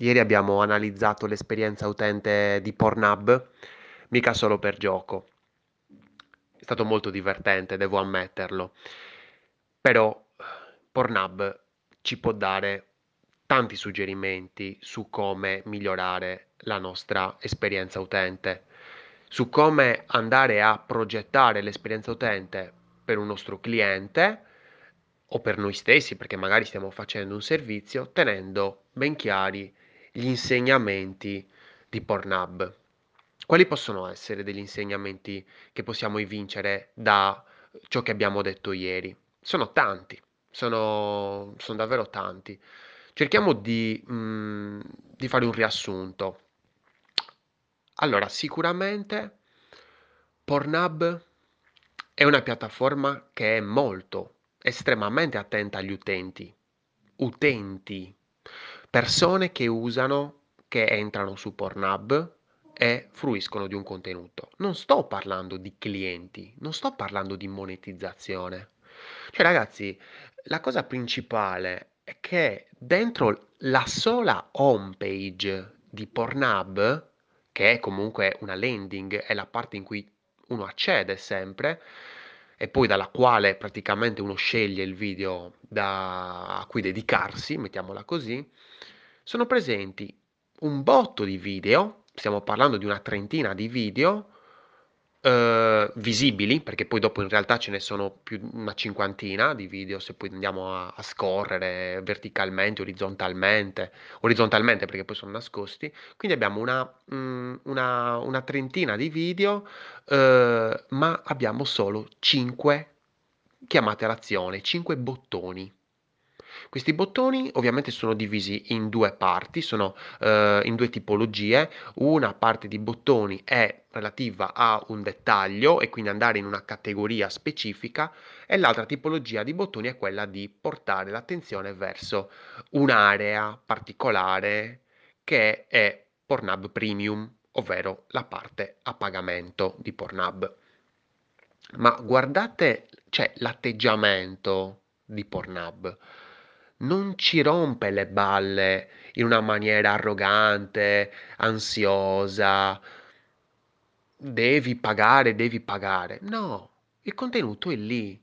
Ieri abbiamo analizzato l'esperienza utente di Pornhub, mica solo per gioco. È stato molto divertente, devo ammetterlo. Però Pornhub ci può dare tanti suggerimenti su come migliorare la nostra esperienza utente, su come andare a progettare l'esperienza utente per un nostro cliente o per noi stessi, perché magari stiamo facendo un servizio, tenendo ben chiari gli insegnamenti di Pornhub. Quali possono essere degli insegnamenti che possiamo evincere da ciò che abbiamo detto ieri? Sono tanti, sono, sono davvero tanti. Cerchiamo di, mh, di fare un riassunto. Allora, sicuramente Pornhub è una piattaforma che è molto, estremamente attenta agli utenti. Utenti persone che usano, che entrano su Pornhub e fruiscono di un contenuto. Non sto parlando di clienti, non sto parlando di monetizzazione. Cioè ragazzi, la cosa principale è che dentro la sola home page di Pornhub, che è comunque una landing, è la parte in cui uno accede sempre, e poi dalla quale praticamente uno sceglie il video da, a cui dedicarsi, mettiamola così, sono presenti un botto di video, stiamo parlando di una trentina di video, eh, visibili, perché poi dopo in realtà ce ne sono più una cinquantina di video, se poi andiamo a, a scorrere verticalmente, orizzontalmente, orizzontalmente perché poi sono nascosti, quindi abbiamo una, mm, una, una trentina di video, eh, ma abbiamo solo 5 chiamate all'azione, 5 bottoni. Questi bottoni ovviamente sono divisi in due parti, sono eh, in due tipologie. Una parte di bottoni è relativa a un dettaglio e quindi andare in una categoria specifica e l'altra tipologia di bottoni è quella di portare l'attenzione verso un'area particolare che è Pornhub Premium, ovvero la parte a pagamento di Pornhub. Ma guardate, cioè l'atteggiamento di Pornhub non ci rompe le balle in una maniera arrogante, ansiosa. Devi pagare, devi pagare. No, il contenuto è lì.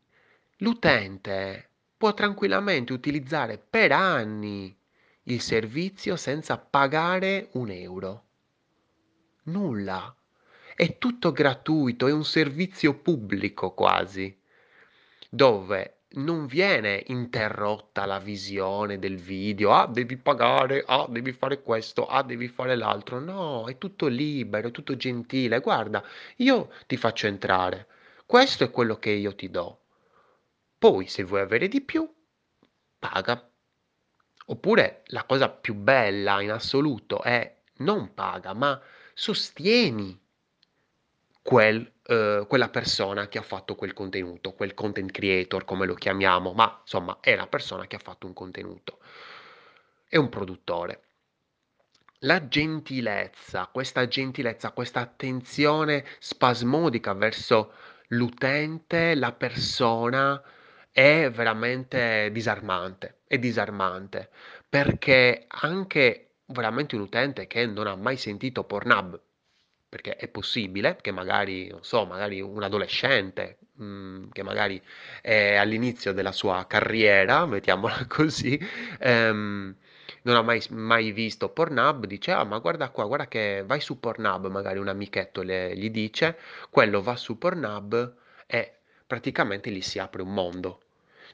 L'utente può tranquillamente utilizzare per anni il servizio senza pagare un euro. Nulla. È tutto gratuito, è un servizio pubblico quasi, dove non viene interrotta la visione del video, ah devi pagare, ah devi fare questo, ah devi fare l'altro, no, è tutto libero, è tutto gentile, guarda, io ti faccio entrare, questo è quello che io ti do, poi se vuoi avere di più, paga. Oppure la cosa più bella in assoluto è non paga, ma sostieni quel, eh, quella persona che ha fatto quel contenuto, quel content creator come lo chiamiamo, ma insomma è la persona che ha fatto un contenuto, è un produttore. La gentilezza, questa gentilezza, questa attenzione spasmodica verso l'utente, la persona, è veramente disarmante, è disarmante, perché anche veramente un utente che non ha mai sentito Pornhub, perché è possibile che magari, non so, magari un adolescente mm, che magari è all'inizio della sua carriera, mettiamola così, ehm, non ha mai, mai, visto Pornhub, dice, ah ma guarda qua, guarda che vai su Pornhub, magari un amichetto le, gli dice, quello va su Pornhub e praticamente gli si apre un mondo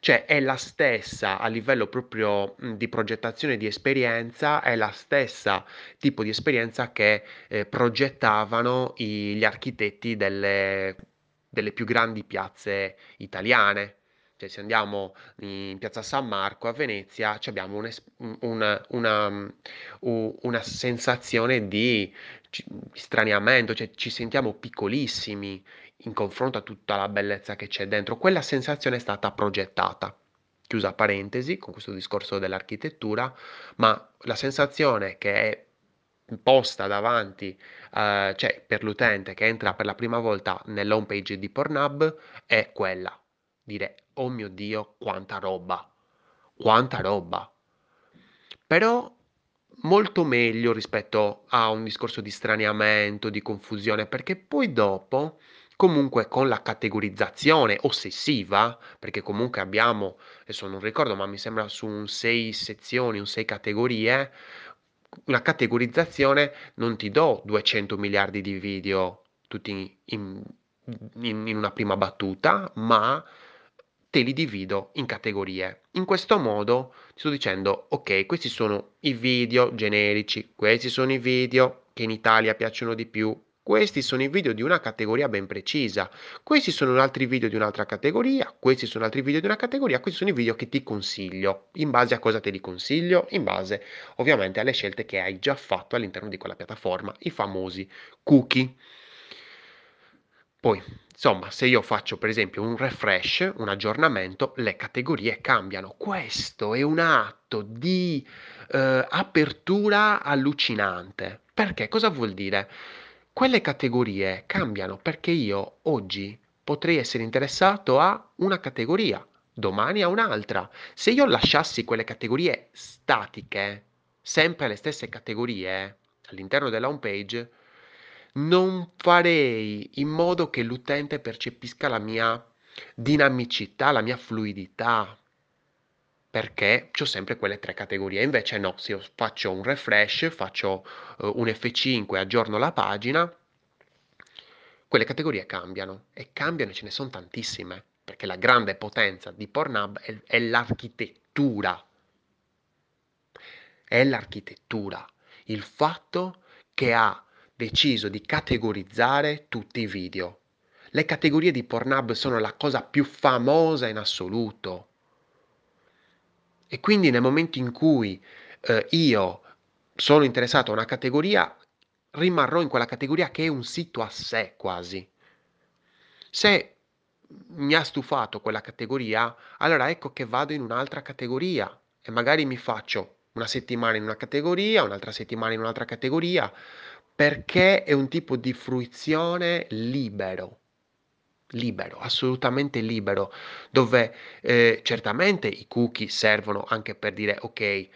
cioè è la stessa a livello proprio mh, di progettazione di esperienza, è la stessa tipo di esperienza che eh, progettavano i, gli architetti delle, delle più grandi piazze italiane. Cioè, se andiamo in piazza San Marco a Venezia, abbiamo un, una, una, una, sensazione di straniamento, cioè ci sentiamo piccolissimi in confronto a tutta la bellezza che c'è dentro. Quella sensazione è stata progettata, chiusa parentesi, con questo discorso dell'architettura, ma la sensazione che è posta davanti, eh, cioè per l'utente che entra per la prima volta nell'home page di Pornhub, è quella, dire, oh mio Dio, quanta roba, quanta roba. Però molto meglio rispetto a un discorso di straniamento, di confusione, perché poi dopo, comunque con la categorizzazione ossessiva, perché comunque abbiamo, adesso non ricordo, ma mi sembra su un 6 sezioni, un 6 categorie, una categorizzazione non ti do 200 miliardi di video tutti in, in, in una prima battuta, ma te li divido in categorie. In questo modo ti sto dicendo, ok, questi sono i video generici, questi sono i video che in Italia piacciono di più, questi sono i video di una categoria ben precisa, questi sono altri video di un'altra categoria, questi sono altri video di una categoria, questi sono i video che ti consiglio. In base a cosa te li consiglio? In base ovviamente alle scelte che hai già fatto all'interno di quella piattaforma, i famosi cookie. Poi, insomma, se io faccio per esempio un refresh, un aggiornamento, le categorie cambiano. Questo è un atto di eh, apertura allucinante. Perché? Cosa vuol dire? Quelle categorie cambiano perché io oggi potrei essere interessato a una categoria, domani a un'altra. Se io lasciassi quelle categorie statiche, sempre le stesse categorie all'interno della home page, non farei in modo che l'utente percepisca la mia dinamicità, la mia fluidità, perché ho sempre quelle tre categorie. Invece no, se io faccio un refresh, faccio uh, un F5, aggiorno la pagina, quelle categorie cambiano e cambiano e ce ne sono tantissime, perché la grande potenza di Pornhub è, è l'architettura. È l'architettura, il fatto che ha deciso di categorizzare tutti i video. Le categorie di Pornhub sono la cosa più famosa in assoluto. E quindi nel momento in cui eh, io sono interessato a una categoria, rimarrò in quella categoria che è un sito a sé quasi. Se mi ha stufato quella categoria, allora ecco che vado in un'altra categoria e magari mi faccio una settimana in una categoria, un'altra settimana in un'altra categoria, perché è un tipo di fruizione libero, libero, assolutamente libero, dove eh, certamente i cookie servono anche per dire ok, eh,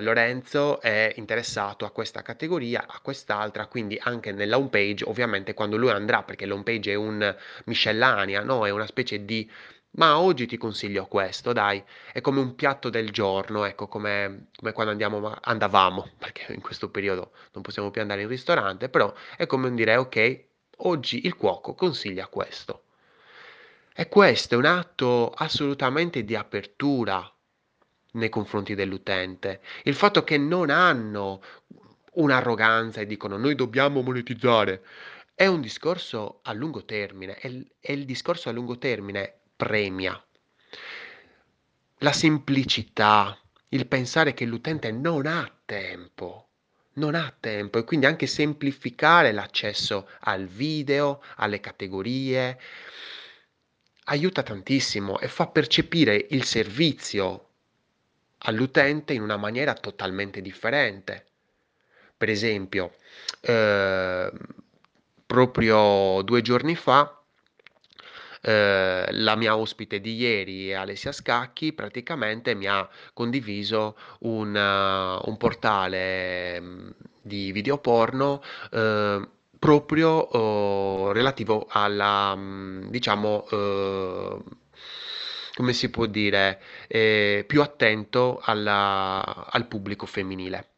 Lorenzo è interessato a questa categoria, a quest'altra, quindi anche nella home page, ovviamente quando lui andrà, perché l'home page è un miscellanea, no? è una specie di ma oggi ti consiglio questo, dai, è come un piatto del giorno, ecco, come, come quando andiamo, andavamo, perché in questo periodo non possiamo più andare in ristorante, però è come un dire, ok, oggi il cuoco consiglia questo. E questo è un atto assolutamente di apertura nei confronti dell'utente. Il fatto che non hanno un'arroganza e dicono noi dobbiamo monetizzare, è un discorso a lungo termine, è il discorso a lungo termine premia. La semplicità, il pensare che l'utente non ha tempo, non ha tempo e quindi anche semplificare l'accesso al video, alle categorie, aiuta tantissimo e fa percepire il servizio all'utente in una maniera totalmente differente. Per esempio, eh, proprio due giorni fa eh, la mia ospite di ieri, Alessia Scacchi, praticamente mi ha condiviso un, uh, un portale um, di video porno uh, proprio uh, relativo alla, um, diciamo, come si può dire, eh, più attento alla, al pubblico femminile.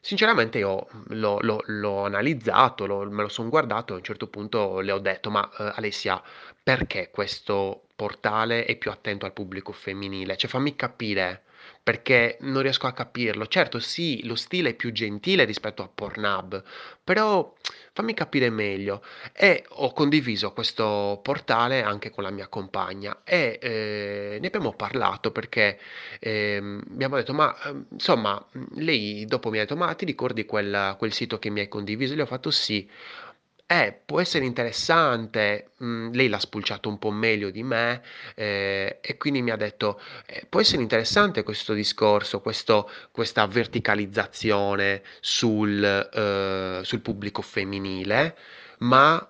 Sinceramente io l'ho, l'ho- l'ho analizzato, l'ho- me lo sono guardato e a un certo punto le ho detto, ma eh, Alessia, perché questo portale è più attento al pubblico femminile? Cioè fammi capire, perché non riesco a capirlo. Certo, sì, lo stile è più gentile rispetto a Pornhub, però fammi capire meglio. E ho condiviso questo portale anche con la mia compagna e eh, ne abbiamo parlato perché ehm, abbiamo detto, ma ehm, insomma, lei dopo mi ha detto, ma ti ricordi quel, quel sito che mi hai condiviso? Le ho fatto sì. Eh, può essere interessante, mhmm, lei l'ha spulciato un po' meglio di me, ehm, e quindi mi ha detto: "Ehm, può essere interessante questo discorso, questo questa verticalizzazione sul uhm, sul pubblico femminile, ma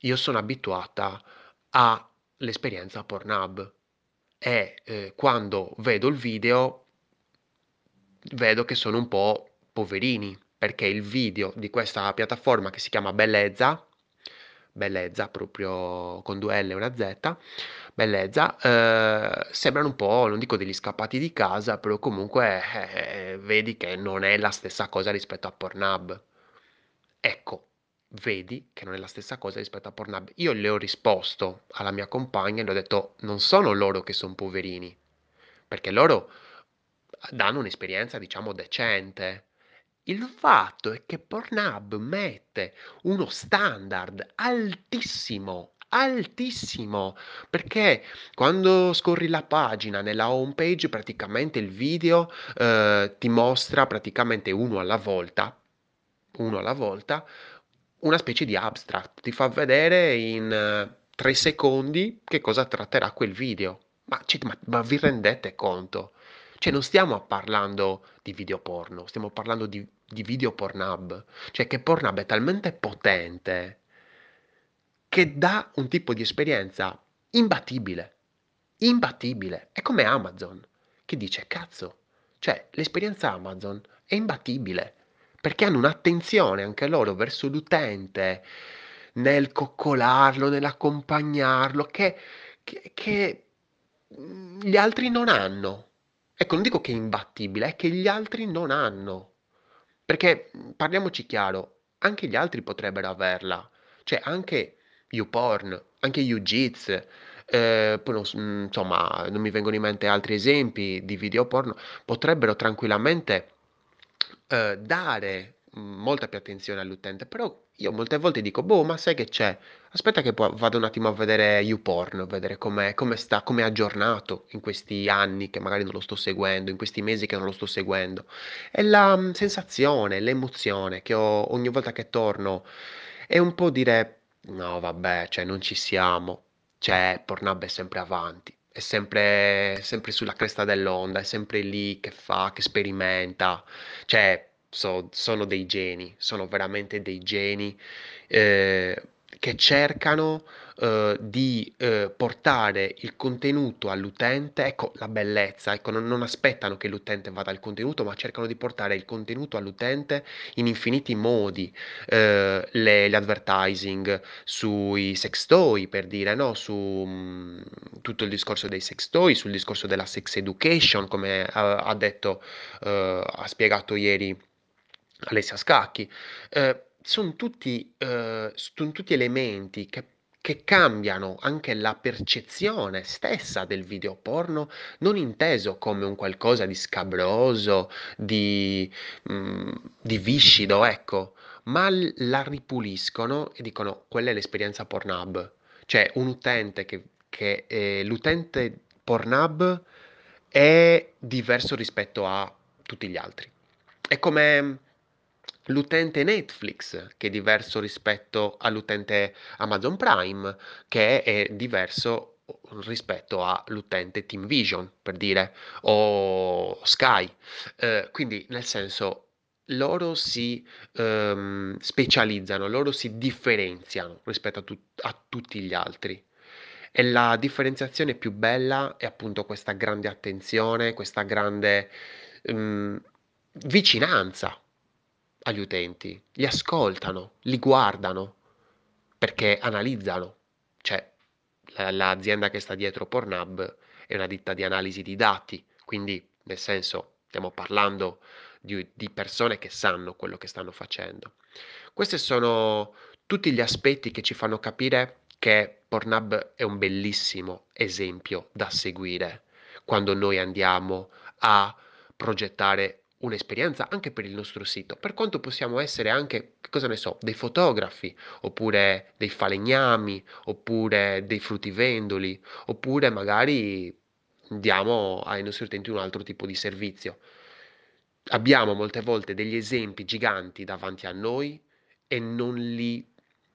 io sono abituata all'esperienza Pornhub. E, ehm, quando vedo il video vedo che sono un po' poverini, perché il video di questa piattaforma che si chiama Bellezza, Bellezza proprio con due L e una Z, Bellezza, eh, sembrano un po', non dico degli scappati di casa, però comunque eh, vedi che non è la stessa cosa rispetto a Pornhub. Ecco, vedi che non è la stessa cosa rispetto a Pornhub. Io le ho risposto alla mia compagna e le ho detto, non sono loro che sono poverini, perché loro danno un'esperienza, diciamo, decente. Il fatto è che Pornhub mette uno standard altissimo, altissimo, perché quando scorri la pagina nella home page, praticamente il video eh, ti mostra praticamente uno alla volta, uno alla volta, una specie di abstract, ti fa vedere in eh, tre secondi che cosa tratterà quel video. Ma, cioè, ma, ma vi rendete conto? Cioè, non stiamo parlando di video porno, stiamo parlando di, di video Pornhub. Cioè, che Pornhub è talmente potente che dà un tipo di esperienza imbattibile. Imbattibile. È come Amazon, che dice, cazzo, cioè, l'esperienza Amazon è imbattibile, perché hanno un'attenzione anche loro verso l'utente, nel coccolarlo, nell'accompagnarlo, che, che, che gli altri non hanno. Ecco, non dico che è imbattibile, è che gli altri non hanno. Perché parliamoci chiaro, anche gli altri potrebbero averla. Cioè, anche YouPorn, anche YouJits, eh, non, insomma, non mi vengono in mente altri esempi di video porno, potrebbero tranquillamente eh, dare molta più attenzione all'utente, però io molte volte dico, boh, ma sai che c'è? Aspetta che vado un attimo a vedere YouPorn, vedere come sta, come è aggiornato in questi anni che magari non lo sto seguendo, in questi mesi che non lo sto seguendo. E la mm, sensazione, l'emozione che ho ogni volta che torno è un po' dire, no, vabbè, cioè non ci siamo, cioè Pornhub è sempre avanti. È sempre, sempre sulla cresta dell'onda, è sempre lì che fa, che sperimenta. Cioè, so- sono dei geni, sono veramente dei geni eh, che cercano eh, di eh, portare il contenuto all'utente, ecco la bellezza, ecco, non, non aspettano che l'utente vada al contenuto, ma cercano di portare il contenuto all'utente in infiniti modi, eh, le, le advertising sui sex toy, per dire, no? su mh, mm, tutto il discorso dei sex toy, sul discorso della sex education, come ha, ha detto, eh, ha spiegato ieri Alessia Scacchi, eh, sono tutti, eh, son tutti elementi che, che cambiano anche la percezione stessa del video porno, non inteso come un qualcosa di scabroso, di, mm, di viscido, ecco, ma l- la ripuliscono e dicono quella è l'esperienza Pornhub. Cioè un utente che, che eh, l'utente Pornhub è diverso rispetto a tutti gli altri. È come l'utente Netflix, che è diverso rispetto all'utente Amazon Prime, che è diverso rispetto all'utente Team Vision, per dire, o Sky. Eh, quindi, nel senso, loro si ehm, specializzano, loro si differenziano rispetto a, tu- a tutti gli altri. E la differenziazione più bella è appunto questa grande attenzione, questa grande ehm, vicinanza agli utenti, li ascoltano, li guardano, perché analizzano. Cioè, la- l'azienda che sta dietro Pornhub è una ditta di analisi di dati, quindi nel senso stiamo parlando di, di persone che sanno quello che stanno facendo. Questi sono tutti gli aspetti che ci fanno capire che Pornhub è un bellissimo esempio da seguire quando noi andiamo a progettare un'esperienza anche per il nostro sito, per quanto possiamo essere anche, cosa ne so, dei fotografi, oppure dei falegnami, oppure dei fruttivendoli, oppure magari diamo ai nostri utenti un altro tipo di servizio. Abbiamo molte volte degli esempi giganti davanti a noi e non li,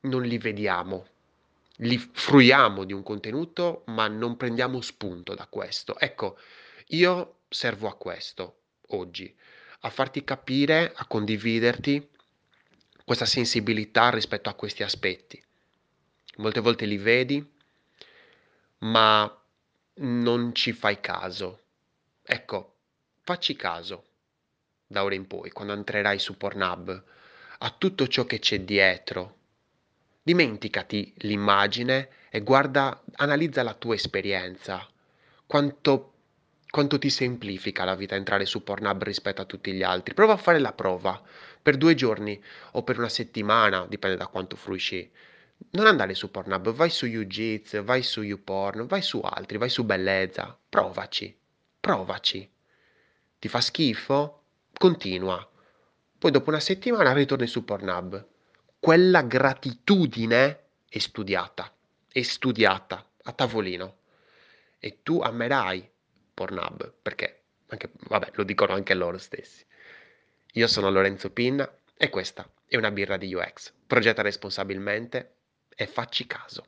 non li vediamo. Li fruiamo di un contenuto, ma non prendiamo spunto da questo. Ecco, io servo a questo oggi, a farti capire, a condividerti questa sensibilità rispetto a questi aspetti. Molte volte li vedi, ma non ci fai caso. Ecco, facci caso da ora in poi, quando entrerai su Pornhub, a tutto ciò che c'è dietro. Dimenticati l'immagine e guarda, analizza la tua esperienza. Quanto, quanto ti semplifica la vita entrare su Pornhub rispetto a tutti gli altri. Prova a fare la prova per due giorni o per una settimana, dipende da quanto fruisci. Non andare su Pornhub, vai su YouJits, vai su YouPorn, vai su altri, vai su Bellezza. Provaci, provaci. Ti fa schifo? Continua. Poi dopo una settimana ritorni su Pornhub. Quella gratitudine è studiata, è studiata a tavolino. E tu amerai Pornhub, perché, anche, vabbè, lo dicono anche loro stessi. Io sono Lorenzo Pinna e questa è una birra di UX. Progetta responsabilmente e facci caso.